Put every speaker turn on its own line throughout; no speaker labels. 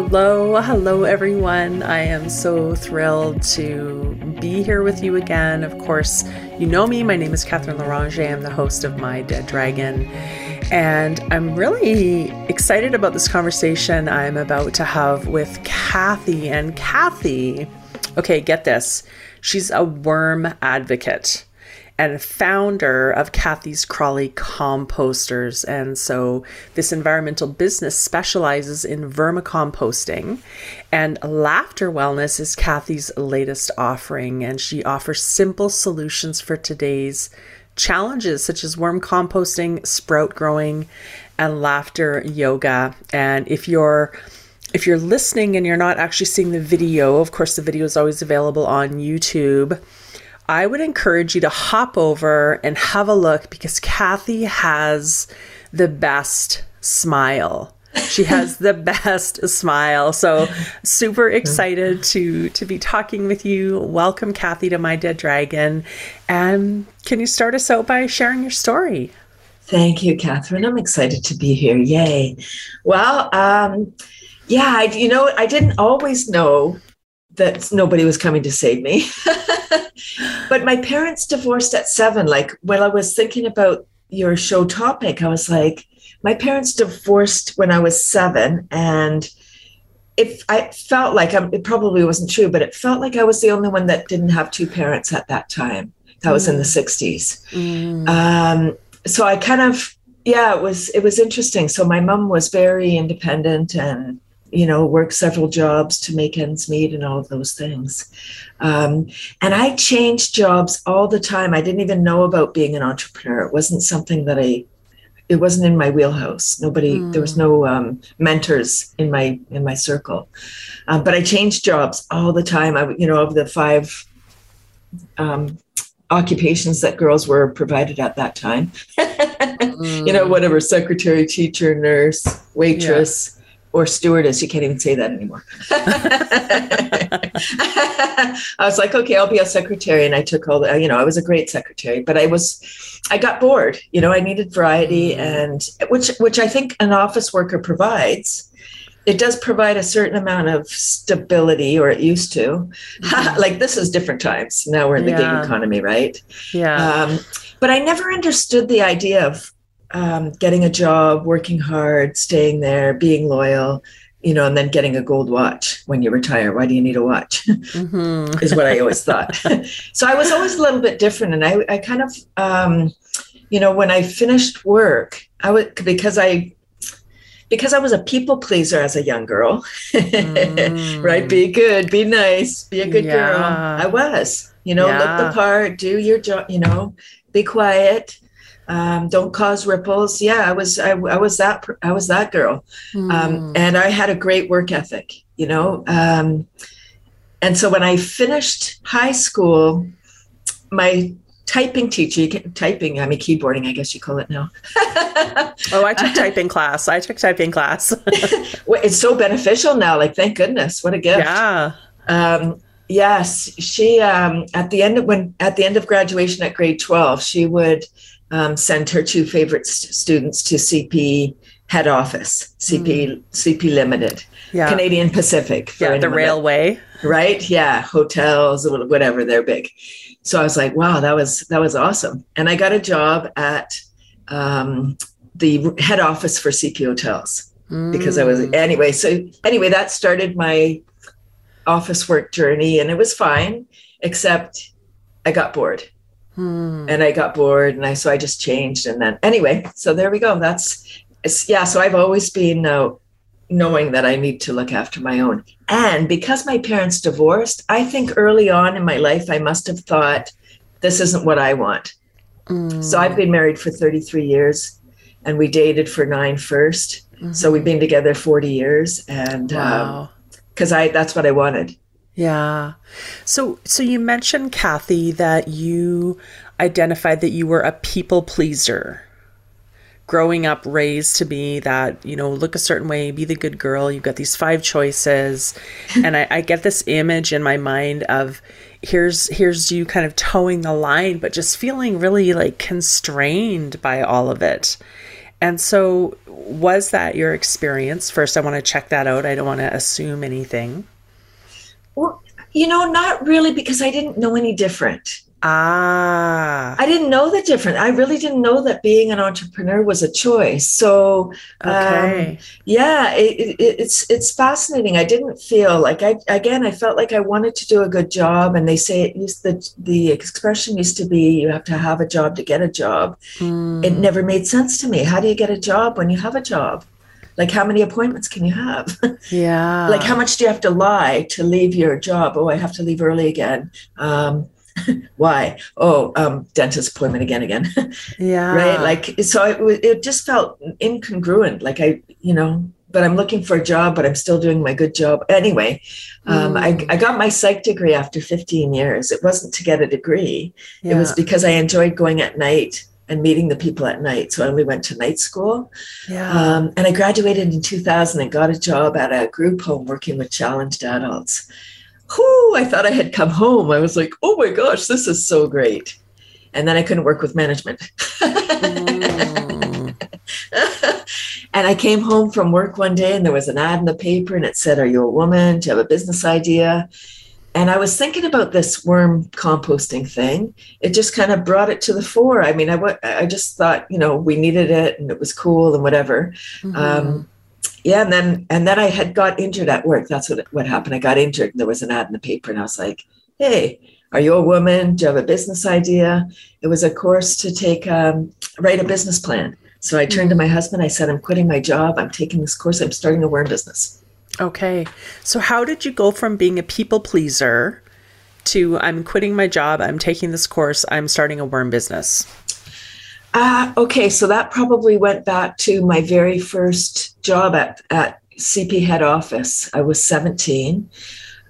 Hello, hello, everyone. I am so thrilled to be here with you again. Of course, you know me. My name is Catherine Loranger. I'm the host of My Dead Dragon. And I'm really excited about this conversation I'm about to have with Kathy. And Kathy, okay, get this. She's a worm advocate and founder of Kathy's Crawly Composters. And so this environmental business specializes in vermicomposting. And Laughter Wellness is Kathy's latest offering. And she offers simple solutions for today's challenges, such as worm composting, sprout growing, and laughter yoga. And if you're if you're listening and you're not actually seeing the video, of course, the video is always available on YouTube I would encourage you to hop over and have a look because Kathy has the best smile. She has the best smile. So super excited to to be talking with you. Welcome Kathy to My Dead Dragon. And can you start us out by sharing your story?
Thank you, Catherine. I'm excited to be here. Yay. Well, um, yeah, I, you know, I didn't always know that nobody was coming to save me. but my parents divorced at seven. Like when I was thinking about your show topic, I was like, my parents divorced when I was seven, and if I felt like I'm, it probably wasn't true, but it felt like I was the only one that didn't have two parents at that time. That mm. was in the '60s. Mm. Um, so I kind of, yeah, it was it was interesting. So my mom was very independent and you know, work several jobs to make ends meet and all of those things. Um, and I changed jobs all the time. I didn't even know about being an entrepreneur. It wasn't something that I, it wasn't in my wheelhouse. Nobody, mm. there was no um, mentors in my in my circle. Um, but I changed jobs all the time. I, you know, of the five um, occupations that girls were provided at that time, mm. you know, whatever secretary, teacher, nurse, waitress. Yeah or stewardess. You can't even say that anymore. I was like, okay, I'll be a secretary. And I took all the, you know, I was a great secretary, but I was, I got bored, you know, I needed variety mm. and which, which I think an office worker provides. It does provide a certain amount of stability, or it used to. Mm-hmm. like this is different times. Now we're in the yeah. gig economy, right?
Yeah. Um,
but I never understood the idea of um, getting a job, working hard, staying there, being loyal, you know, and then getting a gold watch when you retire. Why do you need a watch? Mm-hmm. is what I always thought. so I was always a little bit different. And I, I kind of, um, you know, when I finished work, I would, because I, because I was a people pleaser as a young girl, mm. right? Be good, be nice, be a good yeah. girl. I was, you know, yeah. look the part, do your job, you know, be quiet um, don't cause ripples. Yeah, I was I, I was that I was that girl, mm. um, and I had a great work ethic. You know, um, and so when I finished high school, my typing teacher, typing, I mean keyboarding, I guess you call it now.
oh, I took typing class. I took typing class.
it's so beneficial now. Like, thank goodness, what a gift.
Yeah.
Um, yes, she um, at the end of when at the end of graduation at grade twelve, she would um, sent her two favorite st- students to CP head office, CP mm. CP Limited, yeah. Canadian Pacific.
Yeah, the railway.
That, right? Yeah, hotels, whatever. They're big. So I was like, wow, that was that was awesome. And I got a job at um, the head office for CP Hotels mm. because I was mm. anyway. So anyway, that started my office work journey, and it was fine, except I got bored. Hmm. And I got bored and I so I just changed and then anyway, so there we go. That's yeah, so I've always been uh, knowing that I need to look after my own. And because my parents divorced, I think early on in my life I must have thought this isn't what I want. Mm. So I've been married for 33 years and we dated for nine first. Mm-hmm. So we've been together 40 years and wow. um, I that's what I wanted.
Yeah. So so you mentioned Kathy that you identified that you were a people pleaser. Growing up raised to be that, you know, look a certain way, be the good girl, you've got these five choices. and I, I get this image in my mind of here's here's you kind of toeing the line, but just feeling really like constrained by all of it. And so, was that your experience? First, I want to check that out. I don't want to assume anything.
Well, you know, not really, because I didn't know any different.
Ah.
I didn't know the difference. I really didn't know that being an entrepreneur was a choice. So, okay. um, yeah, it, it, it's it's fascinating. I didn't feel like I again. I felt like I wanted to do a good job, and they say it used the the expression used to be you have to have a job to get a job. Mm. It never made sense to me. How do you get a job when you have a job? Like how many appointments can you have?
Yeah.
like how much do you have to lie to leave your job? Oh, I have to leave early again. Um, why oh um dentist appointment again again
yeah
right like so it, it just felt incongruent like i you know but i'm looking for a job but i'm still doing my good job anyway um, I, mm. I got my psych degree after 15 years it wasn't to get a degree yeah. it was because i enjoyed going at night and meeting the people at night. So I only went to night school.
Yeah.
Um, and I graduated in 2000 and got a job at a group home working with challenged adults whoo, I thought I had come home. I was like, oh my gosh, this is so great. And then I couldn't work with management. mm. and I came home from work one day and there was an ad in the paper and it said, Are you a woman? Do you have a business idea? And I was thinking about this worm composting thing. It just kind of brought it to the fore. I mean, I, I just thought, you know, we needed it and it was cool and whatever. Mm-hmm. Um, yeah, and then and then I had got injured at work. That's what what happened. I got injured. And there was an ad in the paper, and I was like, "Hey, are you a woman? Do you have a business idea?" It was a course to take um, write a business plan. So I turned to my husband. I said, "I'm quitting my job. I'm taking this course. I'm starting a worm business."
Okay. So how did you go from being a people pleaser to I'm quitting my job. I'm taking this course. I'm starting a worm business.
Uh, okay, so that probably went back to my very first job at, at CP head office. I was 17.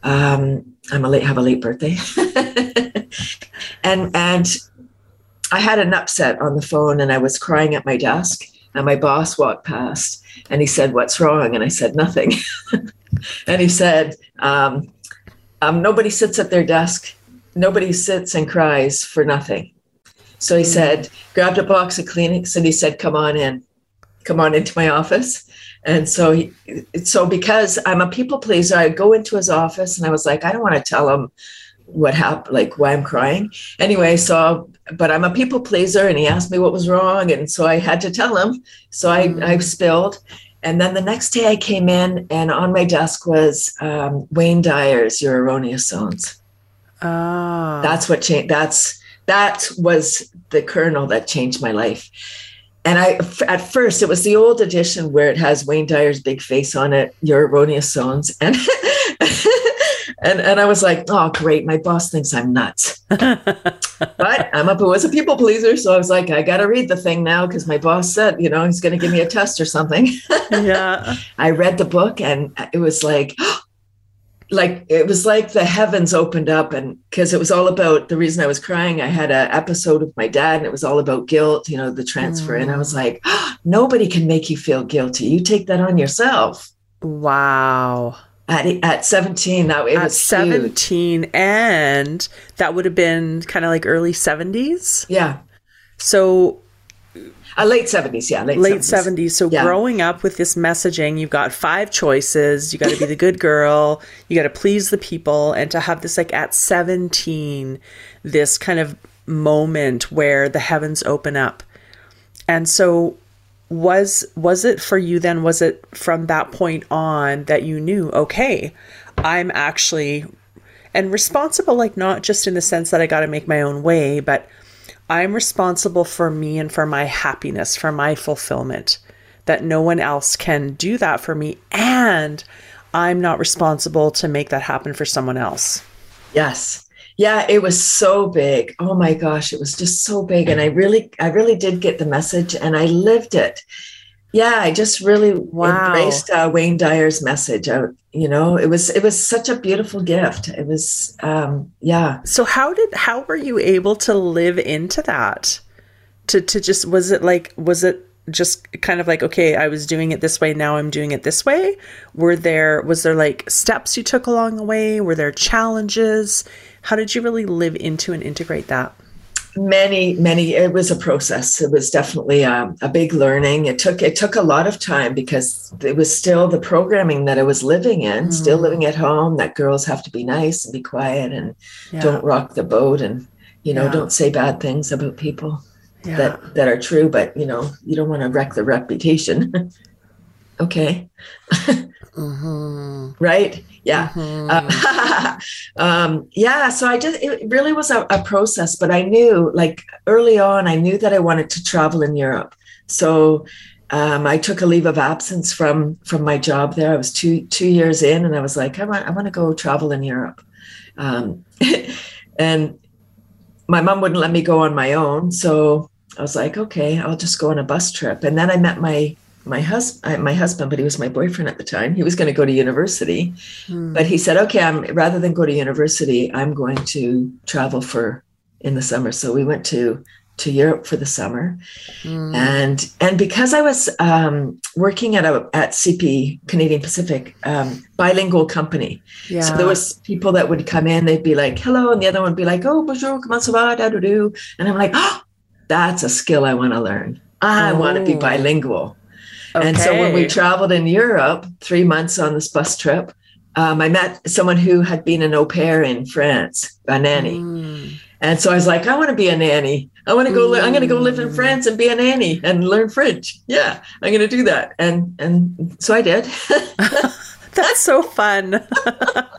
Um, I'm a late, have a late birthday. and, and I had an upset on the phone and I was crying at my desk and my boss walked past and he said, what's wrong? And I said, nothing. and he said, um, um, nobody sits at their desk. Nobody sits and cries for nothing. So he said, grabbed a box of Kleenex and he said, come on in, come on into my office. And so, he, so because I'm a people pleaser, I go into his office and I was like, I don't want to tell him what happened, like why I'm crying. Anyway, so, but I'm a people pleaser and he asked me what was wrong. And so I had to tell him. So I, mm. I spilled. And then the next day I came in and on my desk was um, Wayne Dyer's Your Erroneous Zones.
Ah.
That's what changed. That's, that was the kernel that changed my life. And I, at first, it was the old edition where it has Wayne Dyer's big face on it, Your Erroneous Zones, and and and I was like, oh great, my boss thinks I'm nuts. but I'm up was a people pleaser, so I was like, I got to read the thing now because my boss said, you know, he's going to give me a test or something.
yeah,
I read the book and it was like, like it was like the heavens opened up and because it was all about the reason i was crying i had an episode with my dad and it was all about guilt you know the transfer mm. and i was mm. like oh, nobody can make you feel guilty you take that on yourself
wow
at, at 17 that it
at
was
17 huge. and that would have been kind of like early 70s
yeah
so
uh, late 70s, yeah.
Late, late 70s. 70s. So yeah. growing up with this messaging, you've got five choices. You got to be the good girl. You got to please the people. And to have this, like at 17, this kind of moment where the heavens open up. And so was was it for you then was it from that point on that you knew okay i'm actually and responsible like not just in the sense that i got to make my own way but I'm responsible for me and for my happiness, for my fulfillment, that no one else can do that for me. And I'm not responsible to make that happen for someone else.
Yes. Yeah, it was so big. Oh my gosh, it was just so big. And I really, I really did get the message and I lived it yeah i just really wow. embraced uh, wayne dyer's message I, you know it was it was such a beautiful gift it was um yeah
so how did how were you able to live into that to to just was it like was it just kind of like okay i was doing it this way now i'm doing it this way. Were there was there like steps you took along the way? Were there challenges? How did you really live into and integrate that?
Many many it was a process. It was definitely a, a, big learning. It took it took a lot of time because it was still the programming that i was living in mm. still living at home that girls have to be nice and be quiet and yeah. don't rock the boat and you know yeah. don't say bad things about people yeah. that that are true but you know you don't want to wreck the reputation. Okay. Mm-hmm. right? Yeah. Mm-hmm. uh, um, yeah so i just it really was a, a, process but i knew like early on i knew that i wanted to travel in europe. So um, i took a leave of absence from from my job there. I was two two years in and i was like i want i want to go travel in europe. Um, and my mom wouldn't let me go on my own so i was like okay i'll just go on a bus trip and then i met my my husband, my husband, but he was my boyfriend at the time. He was going to go to university, mm. but he said, "Okay, I'm rather than go to university, I'm going to travel for in the summer." So we went to to Europe for the summer, mm. and and because I was um, working at a at CP Canadian Pacific um, bilingual company, yeah. so there was people that would come in, they'd be like, "Hello," and the other one would be like, "Oh, bonjour, comment ça va?" Da, da, da. And I'm like, "Oh, that's a skill I want to learn. I oh. want to be bilingual." Okay. And so when we traveled in Europe, three months on this bus trip, um, I met someone who had been an au pair in France, a nanny. Mm. And so I was like, I want to be a nanny. I want to go. Li- I'm going to go live in. France and be a nanny and learn French. Yeah, I'm going to do that. And and so I did.
That's so fun.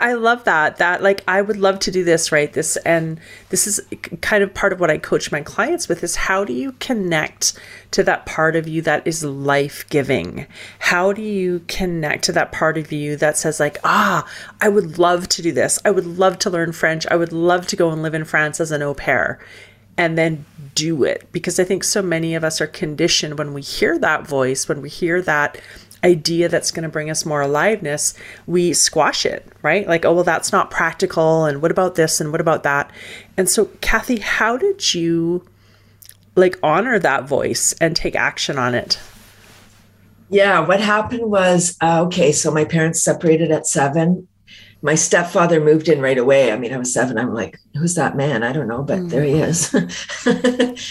I love that. That like I would love to do this, right? This and this is kind of part of what I coach my clients with is how do you connect to that part of you that is life-giving? How do you connect to that part of you that says like, "Ah, I would love to do this. I would love to learn French. I would love to go and live in France as an au pair." And then do it because I think so many of us are conditioned when we hear that voice, when we hear that idea that's going to bring us more aliveness, we squash it, right? Like, oh, well, that's not practical. And what about this? And what about that? And so, Kathy, how did you like honor that voice and take action on it?
Yeah, what happened was uh, okay, so my parents separated at seven. My stepfather moved in right away. I mean, I was seven. I'm like, who's that man? I don't know, but mm. there he is.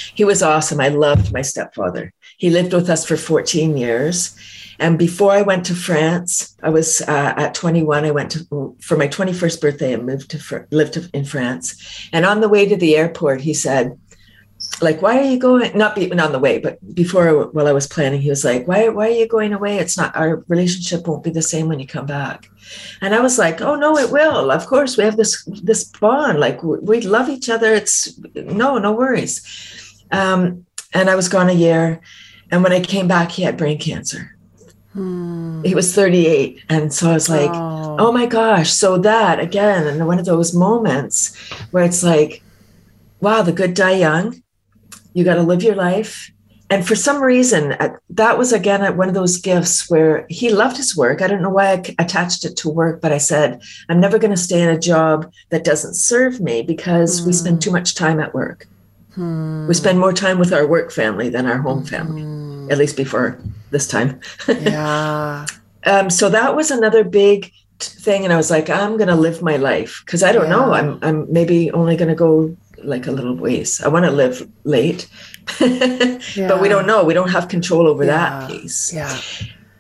he was awesome. I loved my stepfather. He lived with us for 14 years and before I went to France, I was uh, at 21. I went to for my 21st birthday and moved to lived in France. And on the way to the airport, he said, "Like, why are you going? Not even on the way, but before while I was planning, he was like, "Why? Why are you going away? It's not our relationship won't be the same when you come back." And I was like, "Oh no, it will. Of course, we have this this bond. Like we love each other. It's no, no worries." Um, and I was gone a year, and when I came back, he had brain cancer. Hmm. He was 38. And so I was like, oh. oh. my gosh. So that again, and one of those moments where it's like, wow, the good die young. You got to live your life. And for some reason, uh, that was again one of those gifts where he loved his work. I don't know why I attached it to work, but I said, I'm never going to stay in a job that doesn't serve me because we spend too hmm. much time at work. Hmm. We spend more time with our work family than our home family, hmm. at least before this time.
yeah.
um, so that was another big thing, and I was like, I'm going to live my life because I don't yeah. know. I'm I'm maybe only going to go like a little ways. I want to live late, yeah. but we don't know. We don't have control over yeah. that piece.
Yeah.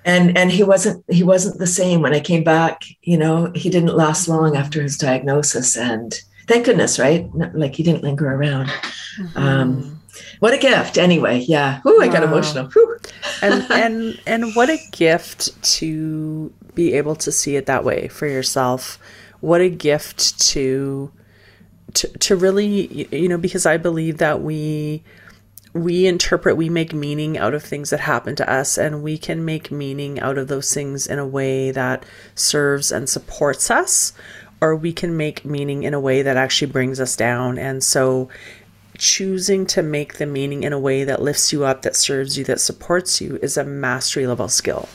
And and he wasn't he wasn't the same when I came back. You know, he didn't last long after his diagnosis, and thank goodness, right? like he didn't linger around. Mm-hmm. Um, what a gift anyway yeah Ooh, i got emotional
and and and what a gift to be able to see it that way for yourself what a gift to to, to really you know because i believe that we we interpret we make meaning out of things that happen to us and we can make meaning out of those things in a way that serves and supports us or we can make meaning in a way that actually brings us down and so choosing to make the meaning in a way that lifts you up, that serves you, that supports you is a mastery level skill.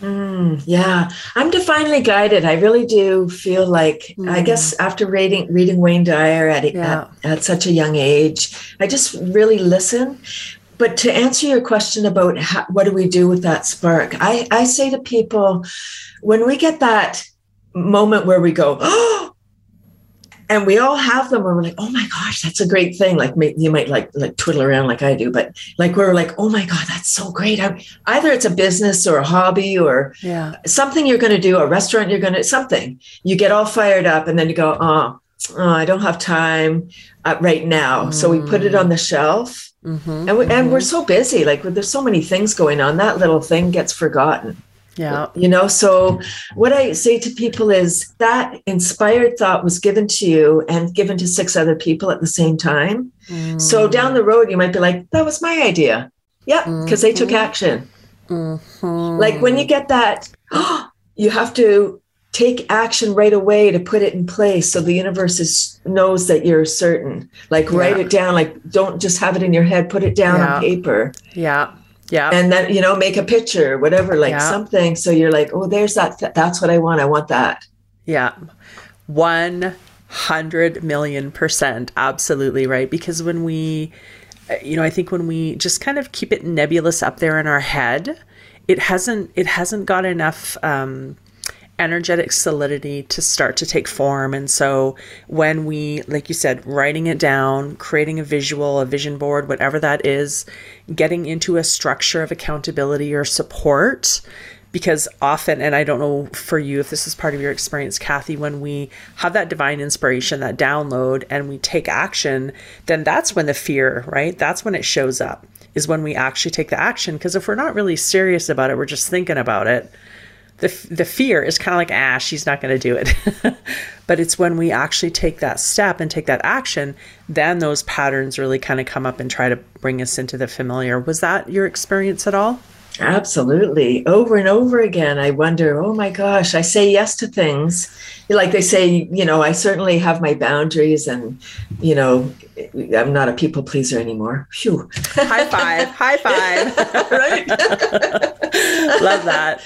Mm, yeah, I'm divinely guided. I really do feel like, mm. I guess, after reading reading Wayne Dyer at, yeah. at, at such a young age, I just really listen. But to answer your question about how, what do we do with that spark, I, I say to people, when we get that moment where we go, oh, and we all have them where we're like, oh my gosh, that's a great thing. Like you might like like twiddle around like I do, but like we're like, oh my god, that's so great. I, either it's a business or a hobby or
yeah.
something you're going to do, a restaurant you're going to something. You get all fired up, and then you go, oh, oh I don't have time uh, right now. Mm. So we put it on the shelf, mm-hmm, and we, mm-hmm. and we're so busy. Like there's so many things going on. That little thing gets forgotten.
Yeah.
You know, so what I say to people is that inspired thought was given to you and given to six other people at the same time. Mm. So down the road, you might be like, that was my idea. Yeah, because mm-hmm. they took mm-hmm. action. Mm-hmm. Like when you get that, you have to take action right away to put it in place so the universe is knows that you're certain like yeah. write it down like don't just have it in your head put it down
yeah.
on paper
yeah yeah.
And then, you know, make a picture, whatever, like yeah. something. So you're like, oh, there's that. Th- that's what I want. I want that.
Yeah. 100 million percent. Absolutely right. Because when we, uh, you know, I think when we just kind of keep it nebulous up there in our head, it hasn't, it hasn't got enough, um, energetic solidity to start to take form. And so when we, like you said, writing it down, creating a visual, a vision board, whatever that is, getting into a structure of accountability or support. Because often, and I don't know for you if this is part of your experience, Kathy, when we have that divine inspiration, that download, and we take action, then that's when the fear, right? That's when it shows up, is when we actually take the action. Because if we're not really serious about it, we're just thinking about it, the, the fear is kind of like, ah, she's not going to do it. but it's when we actually take that step and take that action, then those patterns really kind of come up and try to bring us into the familiar. Was that your experience at all?
Absolutely. Over and over again, I wonder, oh my gosh, I say yes to things. Like they say, you know, I certainly have my boundaries and, you know, I'm not a people pleaser anymore. Phew.
High five. High five. right. Love that.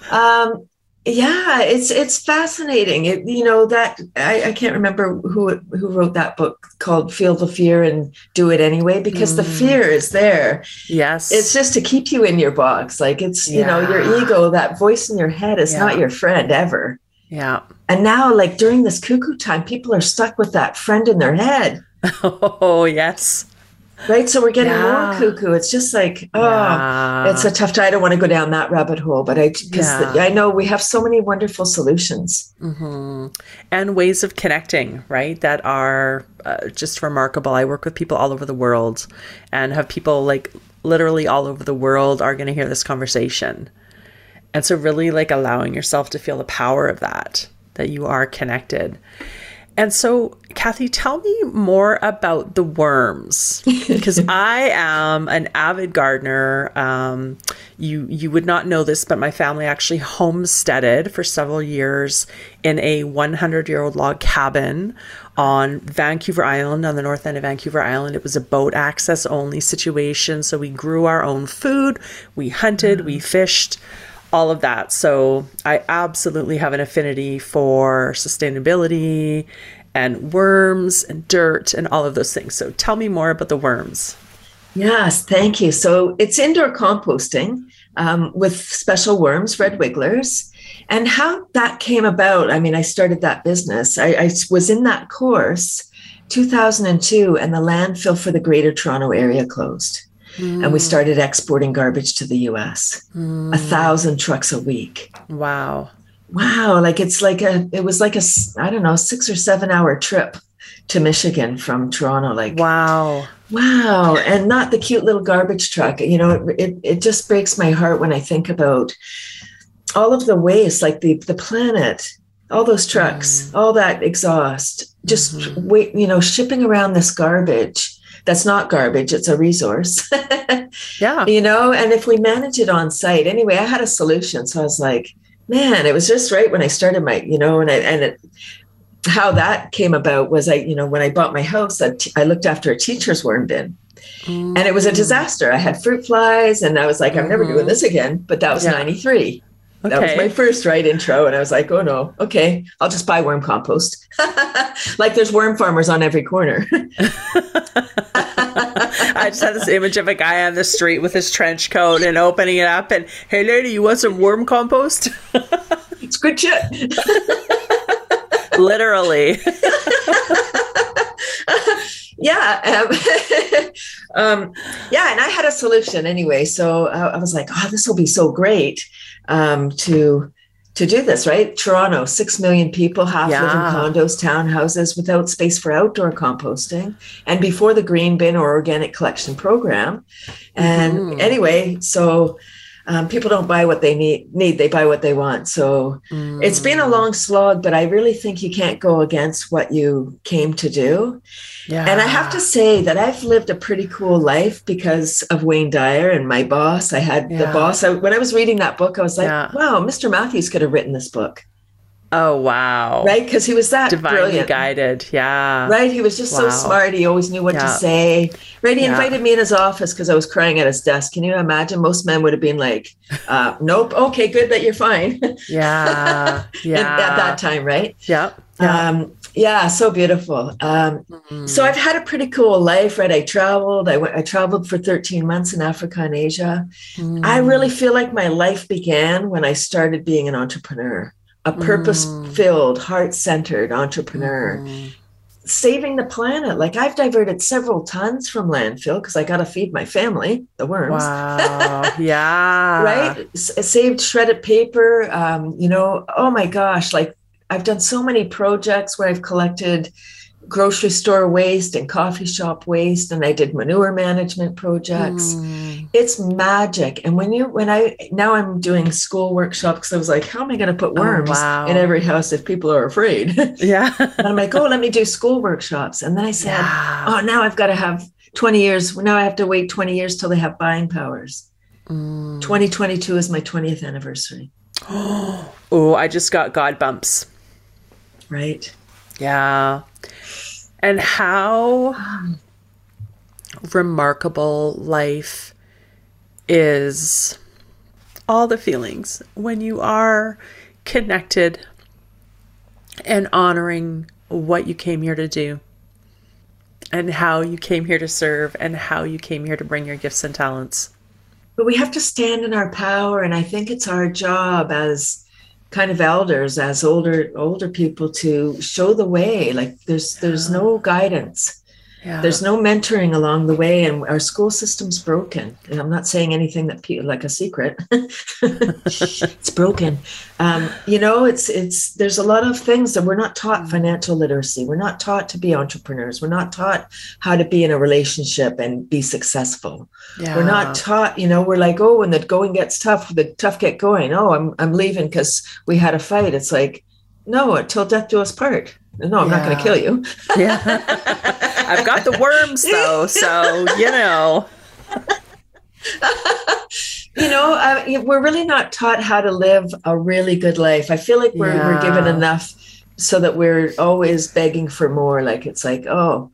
um, yeah, it's it's fascinating. It you know that I, I can't remember who who wrote that book called "Feel the Fear and Do It Anyway" because mm. the fear is there.
Yes,
it's just to keep you in your box. Like it's yeah. you know your ego, that voice in your head is yeah. not your friend ever.
Yeah.
And now, like during this cuckoo time, people are stuck with that friend in their head.
Oh, yes.
Right. So we're getting yeah. more cuckoo. It's just like, oh, yeah. it's a tough time. I don't want to go down that rabbit hole, but I, because yeah. I know we have so many wonderful solutions
mm-hmm. and ways of connecting, right? That are uh, just remarkable. I work with people all over the world and have people like literally all over the world are going to hear this conversation. And so, really, like allowing yourself to feel the power of that, that you are connected. And so, Kathy, tell me more about the worms because I am an avid gardener. Um, you you would not know this, but my family actually homesteaded for several years in a 100 year old log cabin on Vancouver Island, on the north end of Vancouver Island. It was a boat access only situation, so we grew our own food, we hunted, mm-hmm. we fished all of that. So I absolutely have an affinity for sustainability and worms and dirt and all of those things. So tell me more about the worms.
Yes, thank you. So it's indoor composting um, with special worms, red wigglers. And how that came about, I mean, I started that business. I, I was in that course 2002, and the landfill for the Greater Toronto Area closed. Mm. And we started exporting garbage to the US, mm. a thousand trucks a week.
Wow.
Wow. Like it's like a, it was like a, I don't know, six or seven hour trip to Michigan from Toronto. Like,
wow.
Wow. And not the cute little garbage truck. You know, it, it, it just breaks my heart when I think about all of the waste, like the, the planet, all those trucks, mm. all that exhaust, just mm-hmm. wait, you know, shipping around this garbage that's not garbage it's a resource
yeah
you know and if we manage it on site anyway i had a solution so i was like man it was just right when i started my you know and I, and it, how that came about was i you know when i bought my house I, t- I looked after a teacher's worm bin mm. and it was a disaster i had fruit flies and i was like i'm never doing mm-hmm. this again but that was yeah. 93 Okay. That was my first right intro. And I was like, oh no, okay, I'll just buy worm compost. like there's worm farmers on every corner.
I just had this image of a guy on the street with his trench coat and opening it up and, hey lady, you want some worm compost?
it's good shit.
Literally.
yeah. Um, um, yeah. And I had a solution anyway. So I, I was like, oh, this will be so great um, to to do this, right? Toronto, six million people, half
Yeah.
live in condos, townhouses without space for outdoor composting, and before the green bin or organic collection program. And
Mhm.
anyway, so um, people don't buy what they need; need they buy what they want. So it's been a long slog, but I really think you can't go against what you came to do.
Yeah.
And I have to say that I've lived a pretty cool life because of Wayne Dyer and my boss. I had the boss. I, when I was reading that book, I was like,
Yeah.
wow, Mr. Matthews could have written this book,
Oh wow.
right? Because he was that
Divinely
brilliant.
guided. Yeah.
Right? He was just so smart. He always knew what
Yeah.
to say. Right? He
Yeah.
invited me in his office because I was crying at his desk. Can you imagine? Most men would have been like, uh, nope, okay, good that you're fine.
Yeah. Yeah.
at that time, right?
Yep. Yeah.
Um, yeah, so beautiful. Um,
Mm.
So I've had a pretty cool life, right? I traveled. I went. I traveled for 13 months in Africa and Asia.
Mm.
I really feel like my life began when I started being an entrepreneur, a purpose-filled, heart-centered entrepreneur,
Mm.
saving the planet. Like I've diverted several tons from landfill because I got to feed my family, the worms.
Wow. Yeah.
Right? S- saved shredded paper. Um, you know, oh my gosh, like I've done so many projects where I've collected grocery store waste and coffee shop waste and I did manure management projects.
Mm.
It's magic. And when you when I now I'm doing school workshops because I was like, how am I going to put
Oh,
worms
wow.
in every house if people are afraid? and
Yeah.
I'm like, oh, let me do school workshops. And then I said,
yeah.
oh, now I've got to have 20 years. Now I have to wait 20 years till they have buying powers.
Mm.
2022 is my 20th anniversary.
oh, I just got God bumps.
Right.
Yeah. And how remarkable life is all the feelings when you are connected and honoring what you came here to do and how you came here to serve and how you came here to bring your gifts and talents.
But we have to stand in our power. And I think it's our job as kind of elders, as older older people to show the way. Like there's there's no guidance.
Yeah.
There's no mentoring along the way, and our school system's broken. And I'm not saying anything that pe- like a secret. it's broken. Um, you know, it's it's there's a lot of things that we're not taught financial literacy. We're not taught to be entrepreneurs. We're not taught how to be in a relationship and be successful.
yeah.
We're not taught, you know, we're like, oh, when the going gets tough, the tough get going. Oh, I'm I'm leaving because we had a fight. It's like, no, till death do us part. No, I'm not going to kill you.
Yeah. I've got the worms though, so you know.
you know, uh, we're really not taught how to live a really good life. I feel like we're, we're given enough so that we're always begging for more. Like it's like, oh,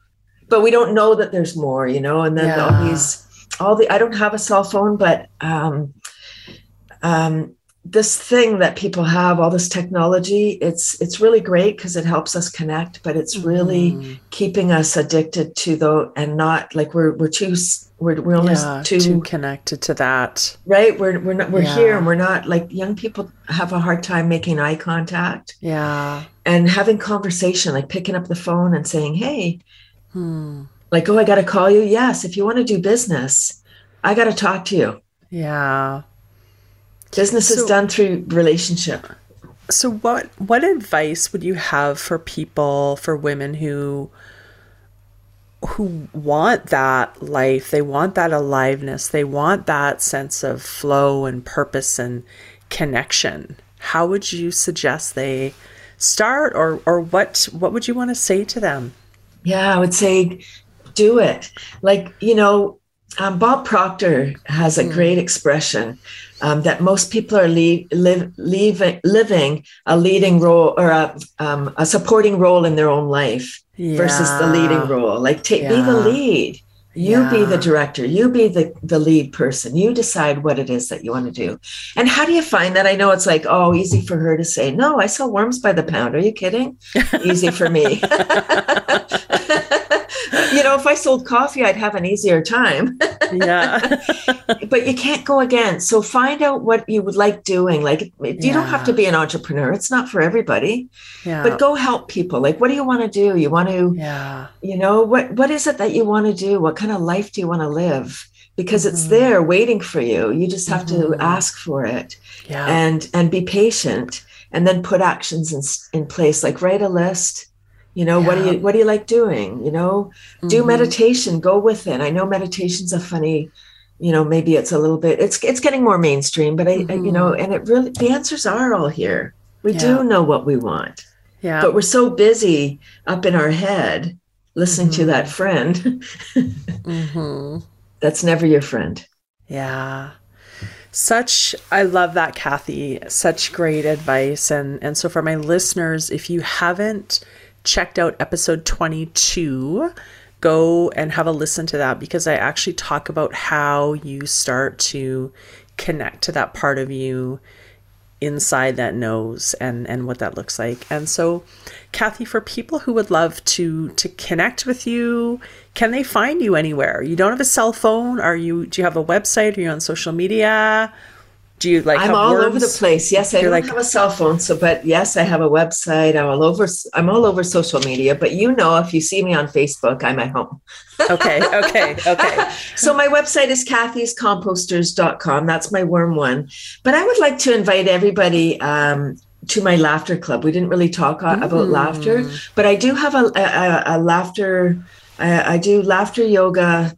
but we don't know that there's more, you know. And then
Yeah.
all these, all the. I don't have a cell phone, but um, um, this thing that people have, all this technology, it's it's really great because it helps us connect. But it's really
Mm.
keeping us addicted to the and not like we're we're too we're we're almost
yeah,
too
too connected to that.
right we're we're not we're
Yeah.
here and we're not like young people have a hard time making eye contact
Yeah.
and having conversation like picking up the phone and saying hey
Hmm.
like oh i got to call you yes if you want to do business i got to talk to you
Yeah.
Business is done through relationship
So what what advice would you have for people, for women who who want that life, they want that aliveness, they want that sense of flow and purpose and connection. How would you suggest they start or or what what would you want to say to them?
yeah i would say do it like you know um, bob proctor has a
Hmm.
great expression um, that most people are leave, live, leaving, living a leading role or a, um, a supporting role in their own life versus the leading role. Like, take be the lead. You be the director. You be the the lead person. You decide what it is that you want to do. And how do you find that? I know it's like, oh, easy for her to say, no, I sell worms by the pound. Are you kidding? easy for me. you know, if I sold coffee, I'd have an easier time.
Yeah.
but you can't go against. So find out what you would like doing. Like you yeah. don't have to be an entrepreneur. It's not for everybody. Yeah. But go help people. Like what do you want to do? You want to Yeah. You know, what what is it that you want to do? What kind of life do you want to live? Because mm-hmm. it's there waiting for you. You just have mm-hmm. to ask for it. Yeah. And and be patient and then put actions in in place like write a list you know yeah. what do you what do you like doing you know mm-hmm. do meditation go with it i know meditation's a funny you know maybe it's a little bit it's it's getting more mainstream but I, mm-hmm. I you know mm-hmm. and it really the answers are all here we yeah. do know what we want yeah but we're so busy up in our head listening mm-hmm. to that mm-hmm. friend mm-hmm. that's never your friend
yeah such i love that kathy such great advice and and so for my listeners if you haven't checked out episode 22, go and have a listen to that because I actually talk about how you start to connect to that part of you inside that knows and and what that looks like. And so Kathy for people who would love to to connect with you, can they find you anywhere? You don't have a cell phone? Are you do you have a website? Are you on social media? Do you like
i'm all words? over the place. Yes i You're don't like, have a cell phone so but yes i have a website. I'm all over i'm all over social media but you know if you see me on facebook i'm at home.
Okay okay okay.
So my website is kathyscomposters.com that's my worm one. But i would like to invite everybody um, to my laughter club. We didn't really talk about mm. laughter but i do have a, a, a laughter I, I do laughter yoga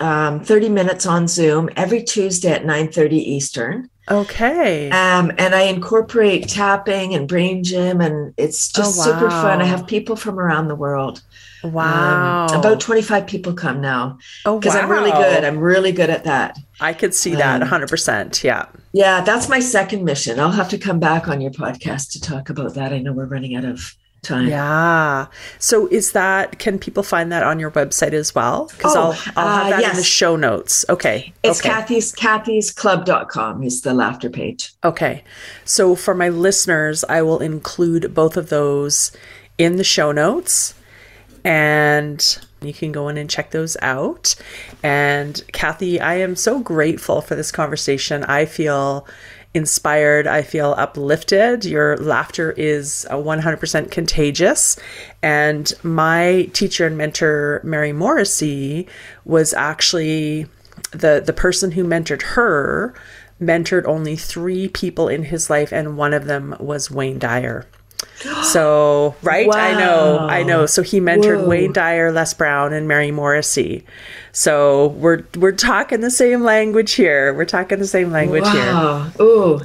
um, 30 minutes on Zoom every Tuesday at 9:30 Eastern.
Okay.
Um, and I incorporate tapping and brain gym, and it's just oh, wow. super fun. I have people from around the world.
Wow.
Um, about 25 people come now. Oh, Because wow. I'm really good. I'm really good at that.
I could see that 100%. Um, yeah.
Yeah, that's my second mission. I'll have to come back on your podcast to talk about that. I know we're running out of time.
Yeah. So is that can people find that on your website as well? Because oh, I'll I'll have uh, that yes. in the show notes. Okay.
It's
okay.
Kathy's Kathysclub.com is the laughter page.
Okay. So for my listeners, I will include both of those in the show notes. And you can go in and check those out. And Kathy, I am so grateful for this conversation. I feel inspired. I feel uplifted. Your laughter is uh, 100% contagious. And my teacher and mentor, Mary Morrissey, was actually the, the person who mentored her, mentored only three people in his life, and one of them was Wayne Dyer. So, right? Wow. I know, I know. So he mentored Whoa. Wayne Dyer, Les Brown, and Mary Morrissey. So we're we're talking the same language here. We're talking the same language wow.
here. Ooh.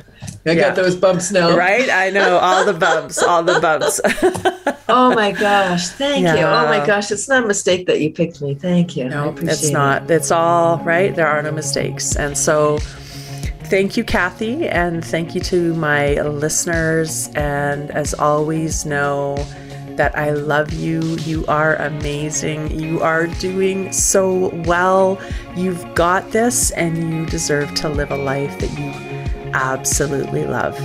I yeah. got those bumps now.
Right? I know all the bumps, all the bumps.
oh my gosh. Thank yeah. you. Oh my gosh. It's not a mistake that you picked me. Thank you.
No, it's not. It. It's all right. There are no mistakes. And so Thank you, Kathy, and thank you to my listeners. And as always, know that I love you. You are amazing. You are doing so well. You've got this, and you deserve to live a life that you absolutely love.